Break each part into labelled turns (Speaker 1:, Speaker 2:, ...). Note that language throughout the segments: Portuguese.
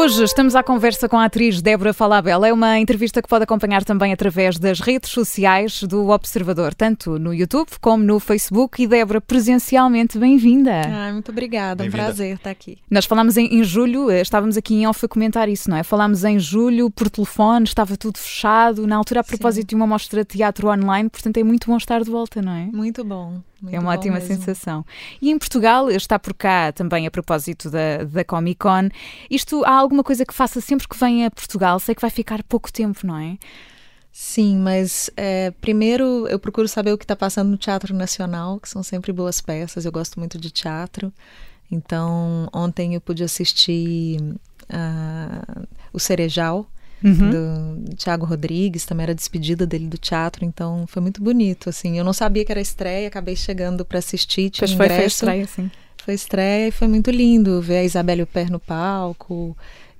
Speaker 1: Hoje estamos à conversa com a atriz Débora Falabella. É uma entrevista que pode acompanhar também através das redes sociais do Observador, tanto no YouTube como no Facebook. E Débora, presencialmente, bem-vinda.
Speaker 2: Ah, muito obrigada, é um prazer estar aqui.
Speaker 1: Nós falámos em, em, julho, eh, estávamos aqui em off a comentar isso, não é? Falámos em julho por telefone, estava tudo fechado, na altura a propósito Sim. de uma mostra de teatro online, portanto é muito bom estar de volta, não é?
Speaker 2: Muito bom. Muito
Speaker 1: é uma ótima mesmo. sensação. E em Portugal, está por cá também a propósito da, da Comic Con. Isto, há alguma coisa que faça sempre que vem a Portugal? Sei que vai ficar pouco tempo, não é?
Speaker 2: Sim, mas é, primeiro eu procuro saber o que está passando no Teatro Nacional, que são sempre boas peças. Eu gosto muito de teatro. Então, ontem eu pude assistir uh, o Cerejal, uhum. do Tiago Rodrigues, também era despedida dele do teatro, então foi muito bonito, assim. Eu não sabia que era estreia, acabei chegando para assistir, tinha
Speaker 1: Pois foi, foi estreia, sim.
Speaker 2: Foi estreia e foi muito lindo ver a Isabelle Huppert no palco,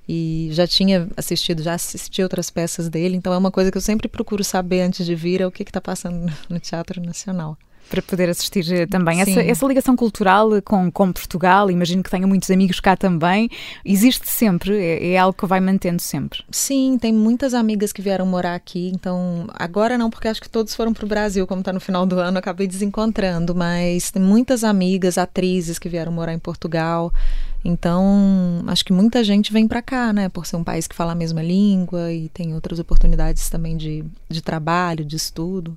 Speaker 2: e já tinha assistido, já assisti outras peças dele, então é uma coisa que eu sempre procuro saber antes de vir, é o que está passando no Teatro Nacional
Speaker 1: para poder assistir eh, também. Essa, essa, ligação cultural eh, com, com Portugal, imagino que tenha muitos amigos cá também, existe sempre, é, é, algo que vai mantendo sempre.
Speaker 2: Sim, tem muitas amigas que vieram morar aqui, então agora não, porque acho que todos foram para o Brasil, como está no final do ano, acabei desencontrando, mas tem muitas amigas, atrizes que vieram morar em Portugal. Então, acho que muita gente vem para cá, né? Por ser um país que fala a mesma língua e tem outras oportunidades também de, de trabalho, de estudo.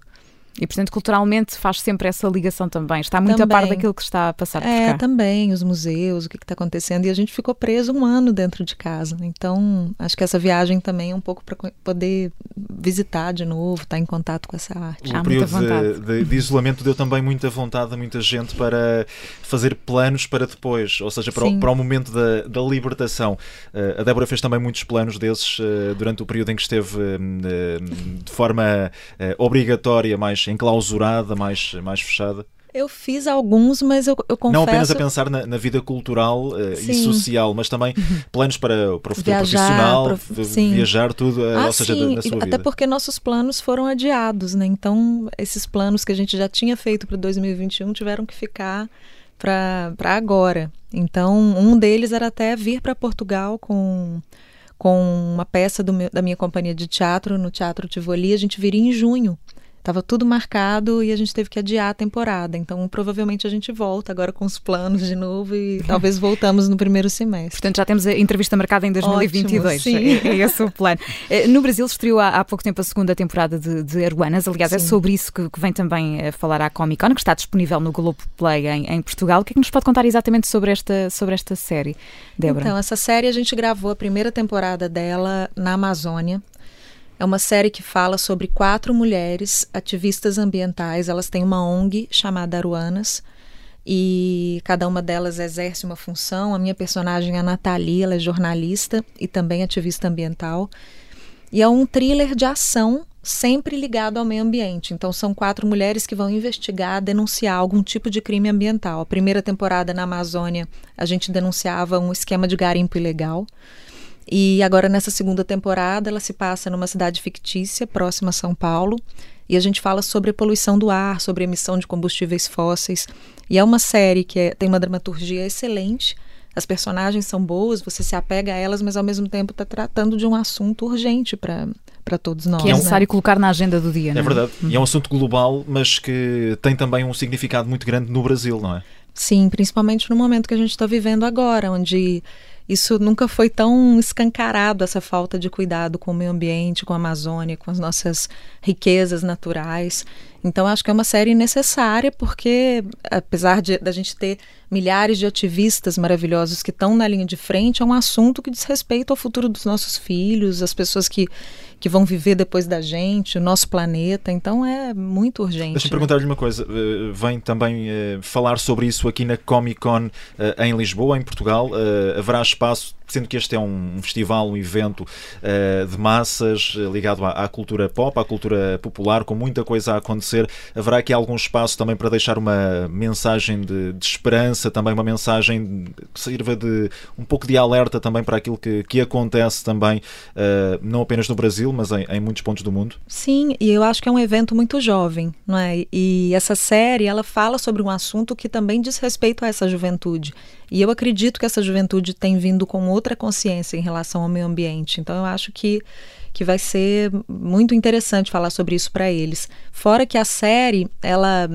Speaker 1: E, portanto, culturalmente faz sempre essa ligação também. Está muito também. a par daquilo que está a passar por
Speaker 2: é,
Speaker 1: cá.
Speaker 2: também, os museus, o que está acontecendo. E a gente ficou preso um ano dentro de casa. Então, acho que essa viagem também é um pouco para poder visitar de novo, estar tá em contato com essa arte.
Speaker 3: O Há período de, de, de, isolamento deu também muita vontade a muita gente para fazer planos para depois, ou seja, para, o, para o momento da, da libertação. Uh, a Débora fez também muitos planos desses uh, durante o período em que esteve uh, de forma obrigatória, mais enclausurada, mais, mais fechada?
Speaker 2: Eu fiz alguns, mas eu, eu confesso...
Speaker 3: Não apenas a pensar na, na vida cultural uh, e social, mas também planos para, para o futuro viajar, profissional, prof... viajar, tudo, uh,
Speaker 2: ah,
Speaker 3: ou seja,
Speaker 2: sim.
Speaker 3: da, sua
Speaker 2: Até
Speaker 3: vida.
Speaker 2: porque nossos planos foram adiados, né? Então, esses planos que a gente já tinha feito para 2021 tiveram que ficar para agora. Então, um deles era até vir para Portugal com com uma peça meu, da minha companhia de teatro no Teatro Tivoli, a gente viria em junho. Estava tudo marcado e a gente teve que adiar a temporada. Então, provavelmente a gente volta agora com os planos de novo e talvez voltamos no primeiro semestre.
Speaker 1: Portanto, já temos a entrevista marcada em 2022.
Speaker 2: Ótimo, sim.
Speaker 1: É, é esse o plano. Eh, no Brasil estreou há, há pouco tempo a segunda temporada de, de Aruanas. Aliás, é sim. é sobre isso que, que, vem também a falar à Comic Con, que está disponível no Globo Play em, em, Portugal. O que é que nos pode contar exatamente sobre esta, sobre esta série, Débora?
Speaker 2: Então, essa série a gente gravou a primeira temporada dela na Amazônia. É uma série que fala sobre quatro mulheres ativistas ambientais. Elas têm uma ONG chamada Aruanas e cada uma delas exerce uma função. A minha personagem é a Nathalie, ela é jornalista e também ativista ambiental. E é um thriller de ação sempre ligado ao meio ambiente. Então são quatro mulheres que vão investigar, denunciar algum tipo de crime ambiental. A primeira temporada na Amazônia, a gente denunciava um esquema de garimpo ilegal. E agora, nessa segunda temporada, ela se passa numa cidade fictícia, próxima a São Paulo. E a gente fala sobre a poluição do ar, sobre a emissão de combustíveis fósseis. E é uma série que é, tem uma dramaturgia excelente. As personagens são boas, você se apega a elas, mas ao mesmo tempo está tratando de um assunto urgente para para todos nós.
Speaker 1: Que é necessário né? colocar na agenda do dia.
Speaker 3: É,
Speaker 1: é
Speaker 3: verdade. E é um assunto global, mas que tem também um significado muito grande no Brasil, não é?
Speaker 2: Sim, principalmente no momento que a gente está vivendo agora, onde isso nunca foi tão escancarado, essa falta de cuidado com o meio ambiente, com a Amazônia, com as nossas riquezas naturais. Então, acho que é uma série necessária, porque, apesar de a gente ter milhares de ativistas maravilhosos que estão na linha de frente, é um assunto que diz respeito ao futuro dos nossos filhos, as pessoas que, que vão viver depois da gente, o nosso planeta. Então, é muito urgente.
Speaker 3: Deixa-me perguntar-lhe uma coisa. Eh, vem também eh, falar sobre isso aqui na Comic Con eh, em Lisboa, em Portugal. haverá espaço sendo que este é um festival, um evento uh, de massas uh, ligado à, à, cultura pop, à cultura popular, com muita coisa a acontecer. Haverá aqui algum espaço também para deixar uma mensagem de, de esperança, também uma mensagem que sirva de um pouco de alerta também para aquilo que, que acontece também, uh, não apenas no Brasil, mas em, em, muitos pontos do mundo?
Speaker 2: Sim, e eu acho que é um evento muito jovem, não é? E essa série, ela fala sobre um assunto que também diz respeito a essa juventude. E eu acredito que essa juventude tem vindo com outra consciência em relação ao meio ambiente. Então eu acho que que vai ser muito interessante falar sobre isso para eles. Fora que a série, ela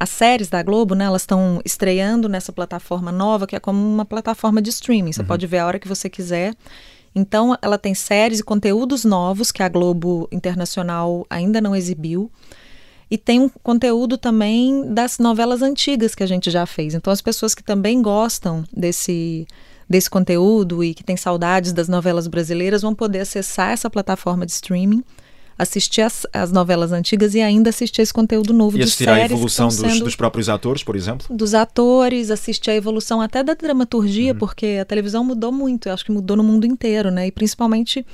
Speaker 2: as séries da Globo, né, elas estão estreando nessa plataforma nova, que é como uma plataforma de streaming. Você uhum. pode ver a hora que você quiser. Então, ela tem séries e conteúdos novos que a Globo Internacional ainda não exibiu. E tem um conteúdo também das novelas antigas que a gente já fez. Então, as pessoas que também gostam desse desse conteúdo e que tem saudades das novelas brasileiras vão poder acessar essa plataforma de streaming assistir as, as, novelas antigas e ainda assistir esse conteúdo novo
Speaker 3: e assistir à evolução dos, dos, próprios atores, por exemplo?
Speaker 2: Dos atores, assistir à evolução até da dramaturgia, uhum. porque a televisão mudou muito, eu acho que mudou no mundo inteiro, né? E principalmente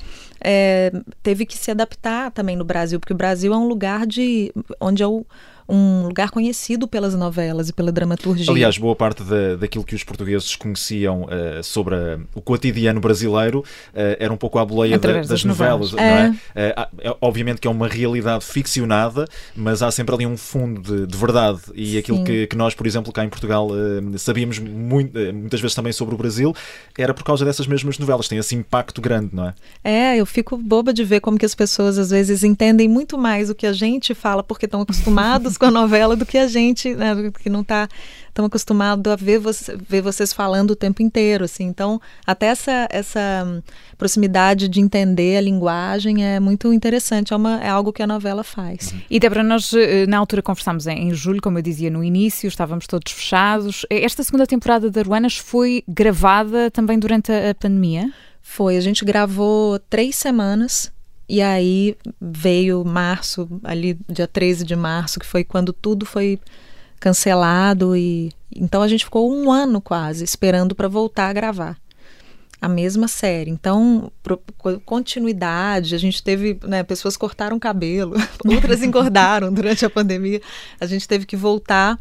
Speaker 2: é, teve que se adaptar também no Brasil, porque o Brasil é um lugar de onde eu um lugar conhecido pelas novelas e pela dramaturgia.
Speaker 3: Aliás, boa parte da, daquilo que os portugueses conheciam uh, sobre a, o cotidiano brasileiro uh, era um pouco à boleia da, das, das, novelas, novelas. não é? Uh, obviamente que é uma realidade ficcionada, mas há sempre ali um fundo de, de verdade e Sim. aquilo que, que, nós, por exemplo, cá em Portugal sabíamos muito, muitas vezes também sobre o Brasil era por causa dessas mesmas novelas, tem esse impacto grande, não é?
Speaker 2: É, eu fico boba de ver como que as pessoas às vezes entendem muito mais o que a gente fala porque estão acostumados com a novela do que a gente, né, que não está tão acostumado a ver, você, ver vocês falando o tempo inteiro, assim. Então, até essa, essa proximidade de entender a linguagem é muito interessante, é, uma, é algo que a novela faz.
Speaker 1: Uhum. E Débora, nós eh, na altura conversámos em, em julho, como eu dizia no início, estávamos todos fechados. Esta segunda temporada da Ruanas foi gravada também durante a, a pandemia?
Speaker 2: Foi, a gente gravou três semanas e aí veio março, ali dia 13 de março, que foi quando tudo foi cancelado e então a gente ficou um ano quase esperando para voltar a gravar a mesma série. Então, pro, continuidade, a gente teve, né, pessoas cortaram cabelo, outras engordaram durante a pandemia. A gente teve que voltar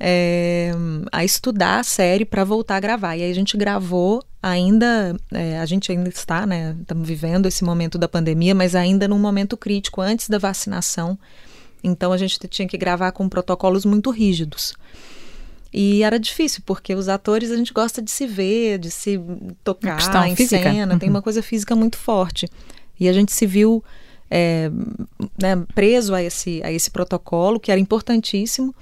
Speaker 2: é, a estudar a série para voltar a gravar. E aí a gente gravou ainda, é, a gente ainda está, né? Estamos vivendo esse momento da pandemia, mas ainda num momento crítico, antes da vacinação. Então a gente tinha que gravar com protocolos muito rígidos. E era difícil, porque os atores a gente gosta de se ver, de se tocar em física. cena, uhum. tem uma coisa física muito forte. E a gente se viu é, né, preso a esse, a esse protocolo, que era importantíssimo.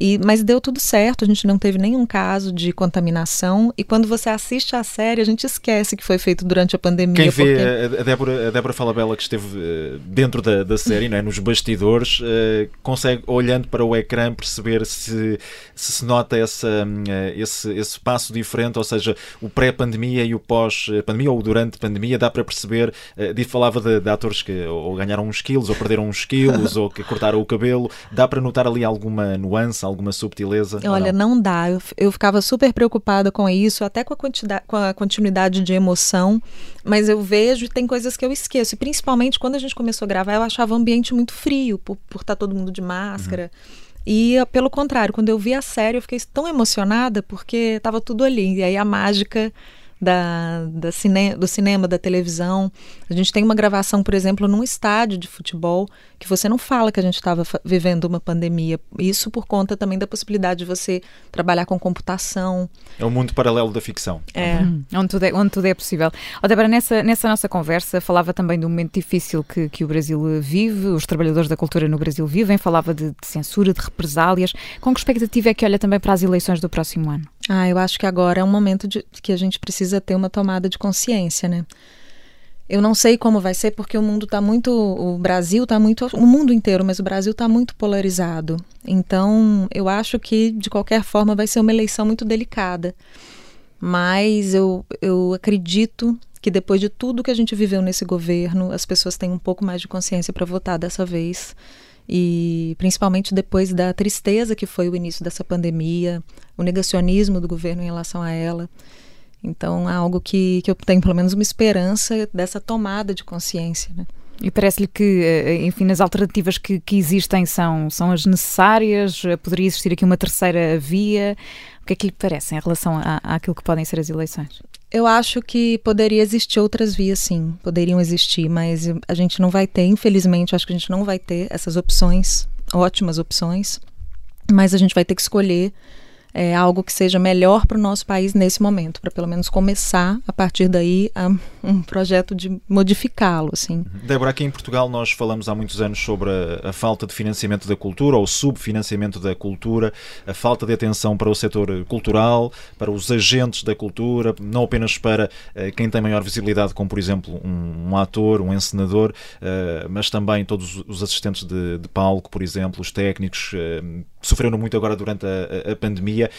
Speaker 2: E, mas deu tudo certo, a gente não teve nenhum caso de contaminação. E quando você assiste a série, a gente esquece que foi feito durante a pandemia.
Speaker 3: Quem vê porque... a, Débora, a Débora Falabella, que esteve uh, dentro da, da série, né, nos bastidores, uh, consegue, olhando para o ecrã, perceber se se, se nota essa, uh, esse, esse passo diferente, ou seja, o pré-pandemia e o pós-pandemia, ou durante a pandemia, dá para perceber. Uh, falava de, de, atores que ou ganharam uns quilos, ou perderam uns quilos, ou que cortaram o cabelo. Dá para notar ali alguma nuance, alguma subtileza?
Speaker 2: Olha, não? não, dá. Eu, eu ficava super preocupada com isso, até com a, quantidade, com a continuidade de emoção, mas eu vejo e tem coisas que eu esqueço. E principalmente quando a gente começou a gravar, eu achava o ambiente muito frio, por, estar tá todo mundo de máscara. Uhum. E pelo contrário, quando eu vi a série, eu fiquei tão emocionada porque estava tudo ali. E aí a mágica da, da cine, do cinema, da televisão. A gente tem uma gravação, por exemplo, num estádio de futebol, que você não fala que a gente estava vivendo uma pandemia. Isso por conta também da possibilidade de você trabalhar com computação.
Speaker 3: É um mundo paralelo da ficção.
Speaker 1: É. Uhum. Onde, tudo é onde tudo é possível. Oh, Débora, nessa, nessa nossa conversa, falava também um momento difícil que, que o Brasil vive, os trabalhadores da cultura no Brasil vivem, falava de, de censura, de represálias. Com que expectativa é que olha também para as eleições do próximo ano?
Speaker 2: Ah, eu acho que agora é um momento de que a gente precisa ter uma tomada de consciência, né? Eu não sei como vai ser porque o mundo está muito, o Brasil está muito, o mundo inteiro, mas o Brasil está muito polarizado. Então, eu acho que de qualquer forma vai ser uma eleição muito delicada. Mas eu, eu acredito que depois de tudo que a gente viveu nesse governo, as pessoas têm um pouco mais de consciência para votar dessa vez e principalmente depois da tristeza que foi o início dessa pandemia, o negacionismo do governo em relação a ela. Então, é algo que, que eu tenho pelo menos uma esperança dessa tomada de consciência. Né?
Speaker 1: E parece-lhe que, eh, enfim, as alternativas que, que, existem são, são as necessárias? Poderia existir aqui uma terceira via? O que é que lhe parece em relação à, àquilo que podem ser as eleições?
Speaker 2: Eu acho que poderia existir outras vias, sim, poderiam existir, mas a gente não vai ter, infelizmente, acho que a gente não vai ter essas opções, ótimas opções, mas a gente vai ter que escolher é, algo que seja melhor para o nosso país nesse momento, para pelo menos começar a partir daí a, um projeto de modificá-lo. Assim. Uhum.
Speaker 3: Débora, aqui em Portugal nós falamos há muitos anos sobre a, a, falta de financiamento da cultura ou subfinanciamento da cultura, a falta de atenção para o setor cultural, para os agentes da cultura, não apenas para uh, quem tem maior visibilidade, como por exemplo um, um ator, um encenador, uh, mas também todos os assistentes de, de palco, por exemplo, os técnicos, uh, sofreram muito agora durante a, a pandemia hier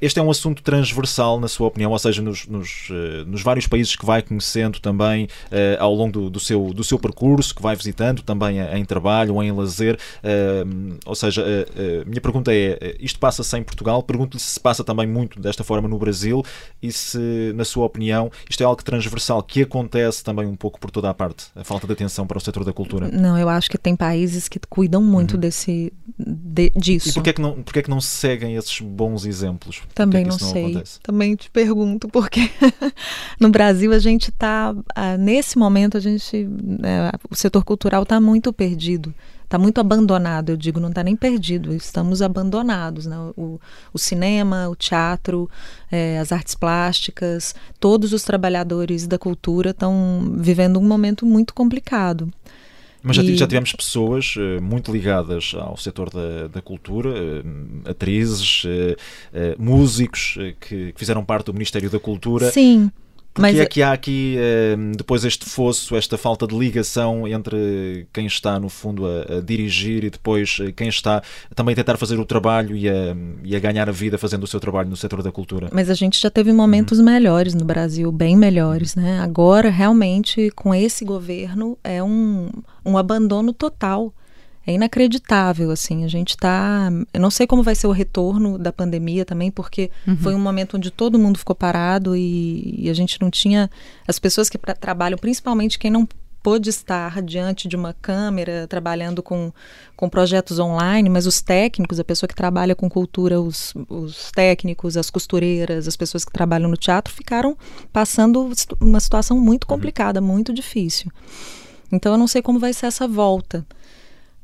Speaker 3: este é um assunto transversal, na sua opinião, ou seja, nos, nos, uh, nos vários países que vai conhecendo também uh, ao longo do, do, seu, do seu percurso, que vai visitando também em trabalho ou em lazer. Uh, ou seja, a minha pergunta é: isto passa-se em Portugal? Pergunto-lhe se se passa também muito desta forma no Brasil e se, na sua opinião, isto é algo transversal que acontece também um pouco por toda a parte, a falta de atenção para o setor da cultura.
Speaker 2: Não, eu acho que tem países que cuidam muito uhum. desse, de, disso.
Speaker 3: E porquê é, que não, porquê é que não se seguem esses bons exemplos?
Speaker 2: Também não, não sei. Acontece? Também te pergunto, porque no Brasil a gente está, ah, nesse momento, a gente, é, o setor cultural está muito perdido está muito abandonado, eu digo, não está nem perdido, estamos abandonados. Né? O, o cinema, o teatro, é, as artes plásticas, todos os trabalhadores da cultura estão vivendo um momento muito complicado.
Speaker 3: Mas já, e... já tivemos pessoas uh, muito ligadas ao setor da, da cultura, uh, atrizes, uh, músicos que, que, fizeram parte do Ministério da Cultura.
Speaker 2: Sim.
Speaker 3: Porque Mas... é que há aqui depois este fosso, esta falta de ligação entre quem está, no fundo, a, a, dirigir e depois quem está também a tentar fazer o trabalho e a, e a ganhar a vida fazendo o seu trabalho no setor da cultura?
Speaker 2: Mas a gente já teve momentos uhum. melhores no Brasil, bem melhores, né? Agora, realmente, com esse governo, é um um abandono total. É inacreditável, assim, a gente está... Eu não sei como vai ser o retorno da pandemia também, porque uhum. foi um momento onde todo mundo ficou parado e, e a gente não tinha... As pessoas que pra, trabalham, principalmente quem não pôde estar diante de uma câmera, trabalhando com, com projetos online, mas os técnicos, a pessoa que trabalha com cultura, os, os técnicos, as costureiras, as pessoas que trabalham no teatro, ficaram passando uma situação muito uhum. complicada, muito difícil. Então eu não sei como vai ser essa volta.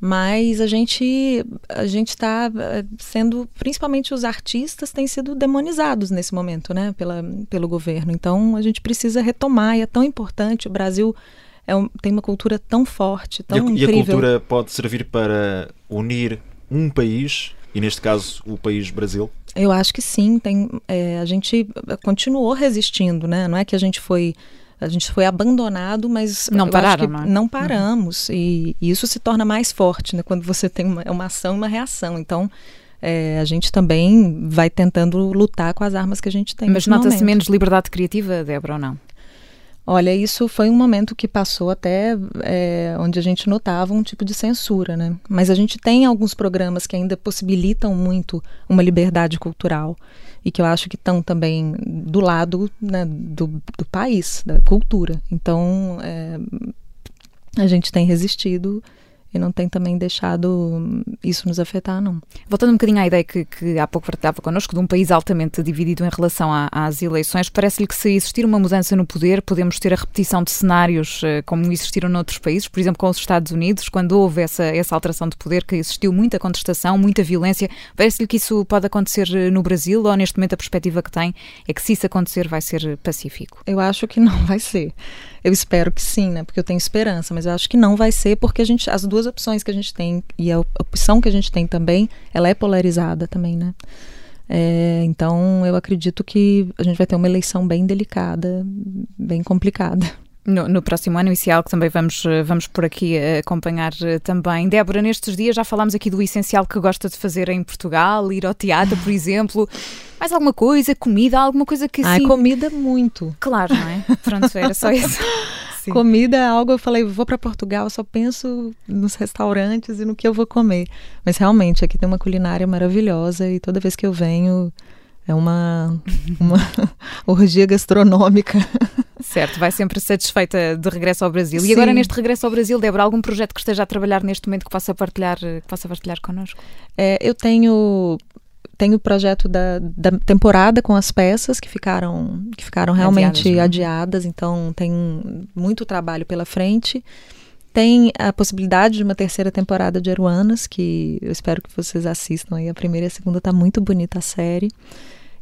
Speaker 2: Mas a gente a gente está eh, sendo, principalmente os artistas têm sido demonizados nesse momento, né, pela, pelo governo. Então a gente precisa retomar e é tão importante. O Brasil é um, tem uma cultura tão forte, tão
Speaker 3: e a,
Speaker 2: incrível.
Speaker 3: E a cultura pode servir para unir um país e neste caso o país Brasil?
Speaker 2: Eu acho que sim. Tem, é, a gente continuou resistindo, né? Não é que a gente foi a gente foi abandonado, mas
Speaker 1: não pararam, não,
Speaker 2: é? não paramos. Uhum. E, e, isso se torna mais forte, né? Quando você tem uma, uma ação e uma reação. Então, é, a gente também vai tentando lutar com as armas que a gente tem.
Speaker 1: Mas nota-se menos liberdade criativa, Débora, ou não?
Speaker 2: Olha, isso foi um momento que passou até é, onde a gente notava um tipo de censura, né? Mas a gente tem alguns programas que ainda possibilitam muito uma liberdade cultural e que eu acho que estão também do lado né, do, do, país, da cultura. Então, é, a gente tem resistido e não tem também deixado isso nos afetar, não.
Speaker 1: Voltando um bocadinho à ideia que, que há pouco partilhava connosco, de um país altamente dividido em relação a, às eleições, parece-lhe que se existir uma mudança no poder, podemos ter a repetição de cenários uh, como existiram noutros países, por exemplo, com os Estados Unidos, quando houve essa, essa alteração de poder, que existiu muita contestação, muita violência. Parece-lhe que isso pode acontecer eh, no Brasil ou neste momento a perspectiva que tem é que se isso acontecer vai ser pacífico?
Speaker 2: Eu acho que não vai ser. Eu espero que sim, né? Porque eu tenho esperança, mas eu acho que não vai ser porque a gente as duas opções que a gente tem e a opção que a gente tem também, ela é polarizada também, né? É, então eu acredito que a gente vai ter uma eleição bem delicada, bem complicada.
Speaker 1: No, no, próximo ano, isso é algo que também vamos, vamos por aqui acompanhar eh, também. Débora, nestes dias já falámos aqui do essencial que gosta de fazer em Portugal, ir ao teatro, por exemplo. Mais alguma coisa? Comida? Alguma coisa que
Speaker 2: sim. Ah, comida muito.
Speaker 1: Claro, não é? Pronto, era só isso.
Speaker 2: Sim. Comida é algo, eu falei, vou para Portugal, só penso nos restaurantes e no que eu vou comer. Mas realmente, aqui tem uma culinária maravilhosa e toda vez que eu venho, É uma, uma orgia gastronômica.
Speaker 1: Certo, vai sempre satisfeita de regresso ao Brasil. Sim. E agora, neste regresso ao Brasil, Débora, algum projeto que esteja a trabalhar neste momento que possa partilhar, que possa partilhar connosco?
Speaker 2: É, eu tenho tenho o projeto da, da temporada com as peças que ficaram, que ficaram realmente adiadas, né? adiadas, então tem muito trabalho pela frente. Tem a possibilidade de uma terceira temporada de Aruanas, que eu espero que vocês assistam aí. A primeira e a segunda tá muito bonita a série.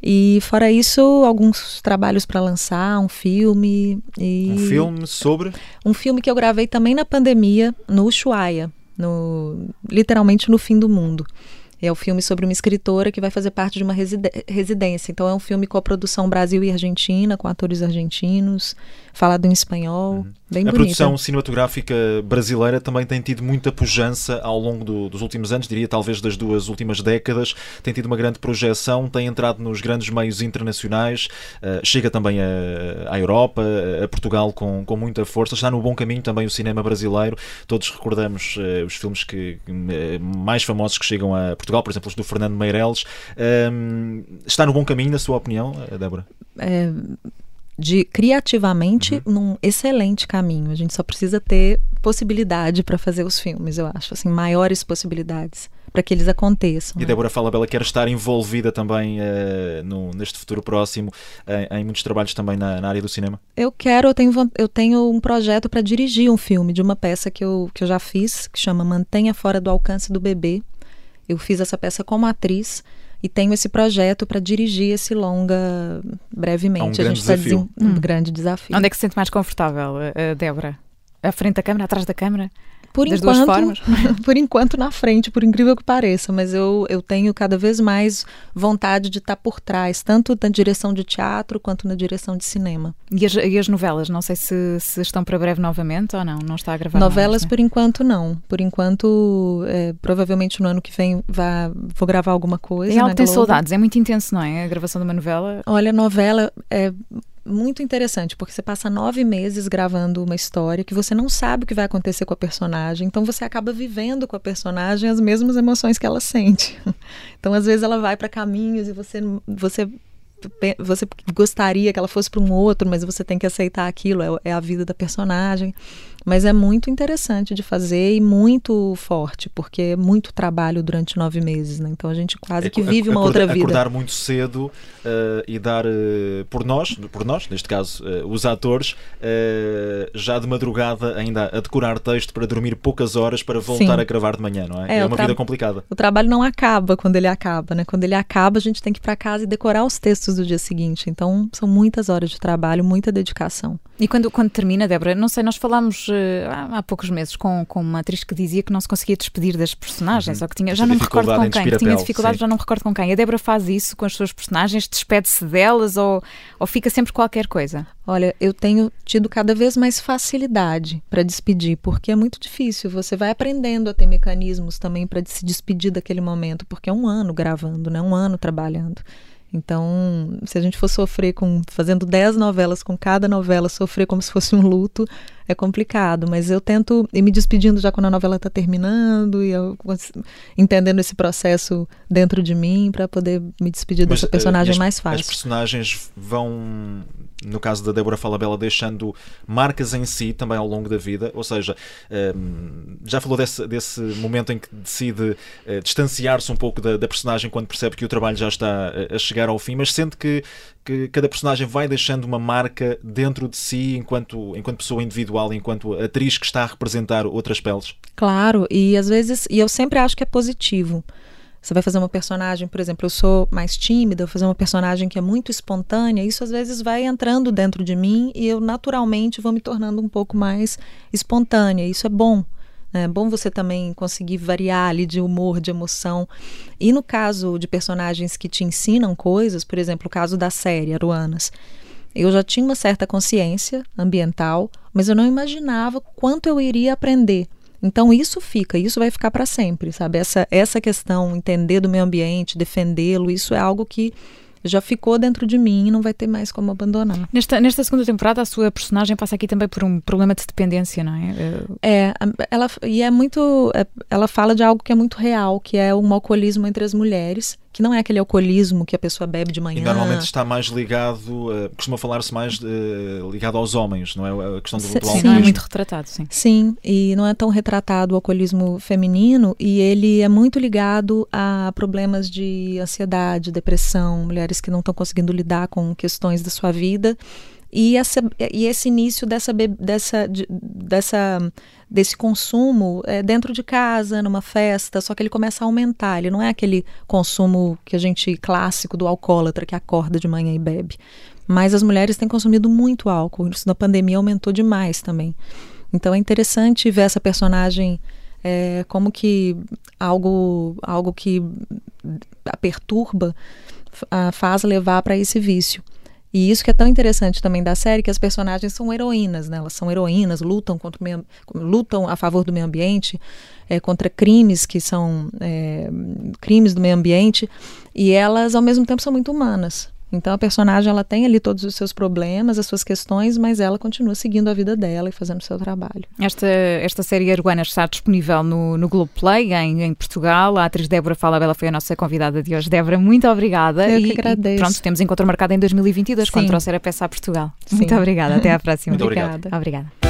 Speaker 2: E fora isso, alguns trabalhos para lançar, um filme. E...
Speaker 3: Um filme sobre?
Speaker 2: Um filme que eu gravei também na pandemia, no Ushuaia, no, literalmente no fim do mundo. É o um filme sobre uma escritora que vai fazer parte de uma residência. Então é um filme com a produção Brasil e Argentina, com atores argentinos, falado em espanhol. Uhum. Bem
Speaker 3: a
Speaker 2: bonita.
Speaker 3: produção cinematográfica brasileira também tem tido muita pujança ao longo do, dos últimos anos, diria talvez das duas últimas décadas. Tem tido uma grande projeção, tem entrado nos grandes meios internacionais, uh, chega também à Europa, a Portugal com, com muita força. Está no bom caminho também o cinema brasileiro. Todos recordamos uh, os filmes que, uh, mais famosos que chegam a Portugal, por exemplo, os do Fernando Meirelles. Ehm, está no bom caminho, na sua opinião, Débora?
Speaker 2: De criativamente uhum. num excelente caminho. A gente só precisa ter possibilidade para fazer os filmes, eu acho, assim, maiores possibilidades para que eles aconteçam.
Speaker 3: E né? Débora Falabella quer estar envolvida também uh, no, neste futuro próximo em, em muitos trabalhos também na, na, área do cinema?
Speaker 2: Eu quero, eu tenho, eu tenho um projeto para dirigir um filme de uma peça que eu, que eu já fiz, que chama Mantenha Fora do Alcance do Bebê. Eu fiz essa peça como atriz e tenho esse projeto para dirigir esse longa brevemente.
Speaker 3: É um a gente está
Speaker 2: um hum. grande desafio.
Speaker 1: Onde é que se sente mais confortável, uh, Débora? À frente da câmara, atrás da câmara?
Speaker 2: Por
Speaker 1: das
Speaker 2: enquanto,
Speaker 1: duas formas?
Speaker 2: por enquanto na frente, por incrível que pareça, mas eu, eu tenho cada vez mais vontade de estar tá por trás, tanto na direção de teatro quanto na direção de cinema.
Speaker 1: E as, e as novelas, não sei se, se, estão para breve novamente ou não, não está a gravar
Speaker 2: Novelas
Speaker 1: mais, né?
Speaker 2: por enquanto não, por enquanto é, provavelmente no ano que vem vá, vou gravar alguma coisa.
Speaker 1: E algo tem saudades, é muito intenso, não é? A gravação de uma novela.
Speaker 2: Olha, novela é muito interessante, porque você passa nove meses gravando uma história que você não sabe o que vai acontecer com a personagem, então você acaba vivendo com a personagem as mesmas emoções que ela sente. Então, às vezes, ela vai para caminhos e você, você você gostaria que ela fosse para um outro, mas você tem que aceitar aquilo, é, é, a vida da personagem. Mas é muito interessante de fazer e muito forte, porque é muito trabalho durante nove meses, né? Então a gente quase que vive uma outra vida.
Speaker 3: Acordar muito cedo uh, e dar uh, por nós, por nós, neste caso, uh, os atores, já de madrugada ainda a decorar texto para dormir poucas horas para voltar Sim. a gravar de manhã, não é? É, é uma vida complicada.
Speaker 2: O trabalho não acaba quando ele acaba, né? Quando ele acaba, a gente tem que ir para casa e decorar os textos do dia seguinte. Então são muitas horas de trabalho, muita dedicação.
Speaker 1: E quando, quando termina, Débora, não sei, nós falámos uh, há poucos meses com, com uma atriz que dizia que não se conseguia despedir das personagens, uhum. ou que tinha, já não me recordo com quem, que tinha dificuldade, já não me recordo com quem. A Débora faz isso com as suas personagens, despede-se delas ou, ou fica sempre qualquer coisa?
Speaker 2: Olha, eu tenho tido cada vez mais facilidade para despedir, porque é muito difícil. Você vai aprendendo a ter mecanismos também para se despedir daquele momento, porque é um ano gravando, né? Um ano trabalhando. Então, se a gente for sofrer com fazendo 10 novelas, com cada novela sofrer como se fosse um luto, é complicado, mas eu tento ir me despedindo já quando a novela está terminando e eu entendendo esse processo dentro de mim para poder me despedir mas, dessa eh, personagem
Speaker 3: as,
Speaker 2: mais fácil.
Speaker 3: As personagens vão no caso da Débora Falabella, deixando marcas em si também ao longo da vida. Ou seja, ehm, já falou desse, desse momento em que decide eh, distanciar-se um pouco da, da, personagem quando percebe que o trabalho já está a chegar ao fim, mas sente que, que cada personagem vai deixando uma marca dentro de si enquanto, enquanto pessoa individual, enquanto atriz que está a representar outras peles.
Speaker 2: Claro, e às vezes, e eu sempre acho que é positivo. Você vai fazer uma personagem, por exemplo, eu sou mais tímida, vou fazer uma personagem que é muito espontânea, isso às vezes vai entrando dentro de mim e eu naturalmente vou me tornando um pouco mais espontânea. Isso é bom. Né? É bom você também conseguir variar ali de humor, de emoção. E no caso de personagens que te ensinam coisas, por exemplo, o caso da série Aruanas, eu já tinha uma certa consciência ambiental, mas eu não imaginava quanto eu iria aprender então isso fica, isso vai ficar para sempre, sabe? Essa essa questão, entender do meio ambiente, defendê-lo, isso é algo que já ficou dentro de mim e não vai ter mais como abandonar.
Speaker 1: Nesta, nesta segunda temporada, a sua personagem passa aqui também por um problema de dependência, não é?
Speaker 2: É, ela, e é muito. É, ela fala de algo que é muito real, que é um alcoolismo entre as mulheres, que não é aquele alcoolismo que a pessoa bebe de manhã.
Speaker 3: E normalmente está mais ligado, uh, costuma falar-se mais de, ligado aos homens, não é? A questão do, do
Speaker 1: Sim, não é muito retratado, sim.
Speaker 2: Sim, e não é tão retratado o alcoolismo feminino e ele é muito ligado a problemas de ansiedade, depressão, mulheres que não estão conseguindo lidar com questões da sua vida e, essa, e esse início dessa, dessa, dessa, desse consumo é, dentro de casa, numa festa, só que ele começa a aumentar. Ele não é aquele consumo que a gente clássico do alcoólatra que acorda de manhã e bebe. Mas as mulheres têm consumido muito álcool. Isso na pandemia aumentou demais também. Então é interessante ver essa personagem é, como que algo, algo que a perturba a faz levar para esse vício. E isso que é tão interessante também da série, que as personagens são heroínas, né? Elas são heroínas, lutam contra meio, lutam a favor do meio ambiente, é, contra crimes que são é, crimes do meio ambiente, e elas ao mesmo tempo são muito humanas. Então a personagem ela tem ali todos os seus problemas, as suas questões, mas ela continua seguindo a vida dela e fazendo o seu trabalho.
Speaker 1: Esta, esta série Arguana está disponível no, no Globoplay, em, em Portugal. A atriz Débora Falabella foi a nossa convidada de hoje. Débora, muito obrigada.
Speaker 2: Eu e, que agradeço.
Speaker 1: E pronto, temos encontro marcado em 2022, Sim. quando trouxer a peça a Portugal. Sim. Muito obrigada. Até à próxima.
Speaker 3: muito obrigada.
Speaker 1: Obrigada.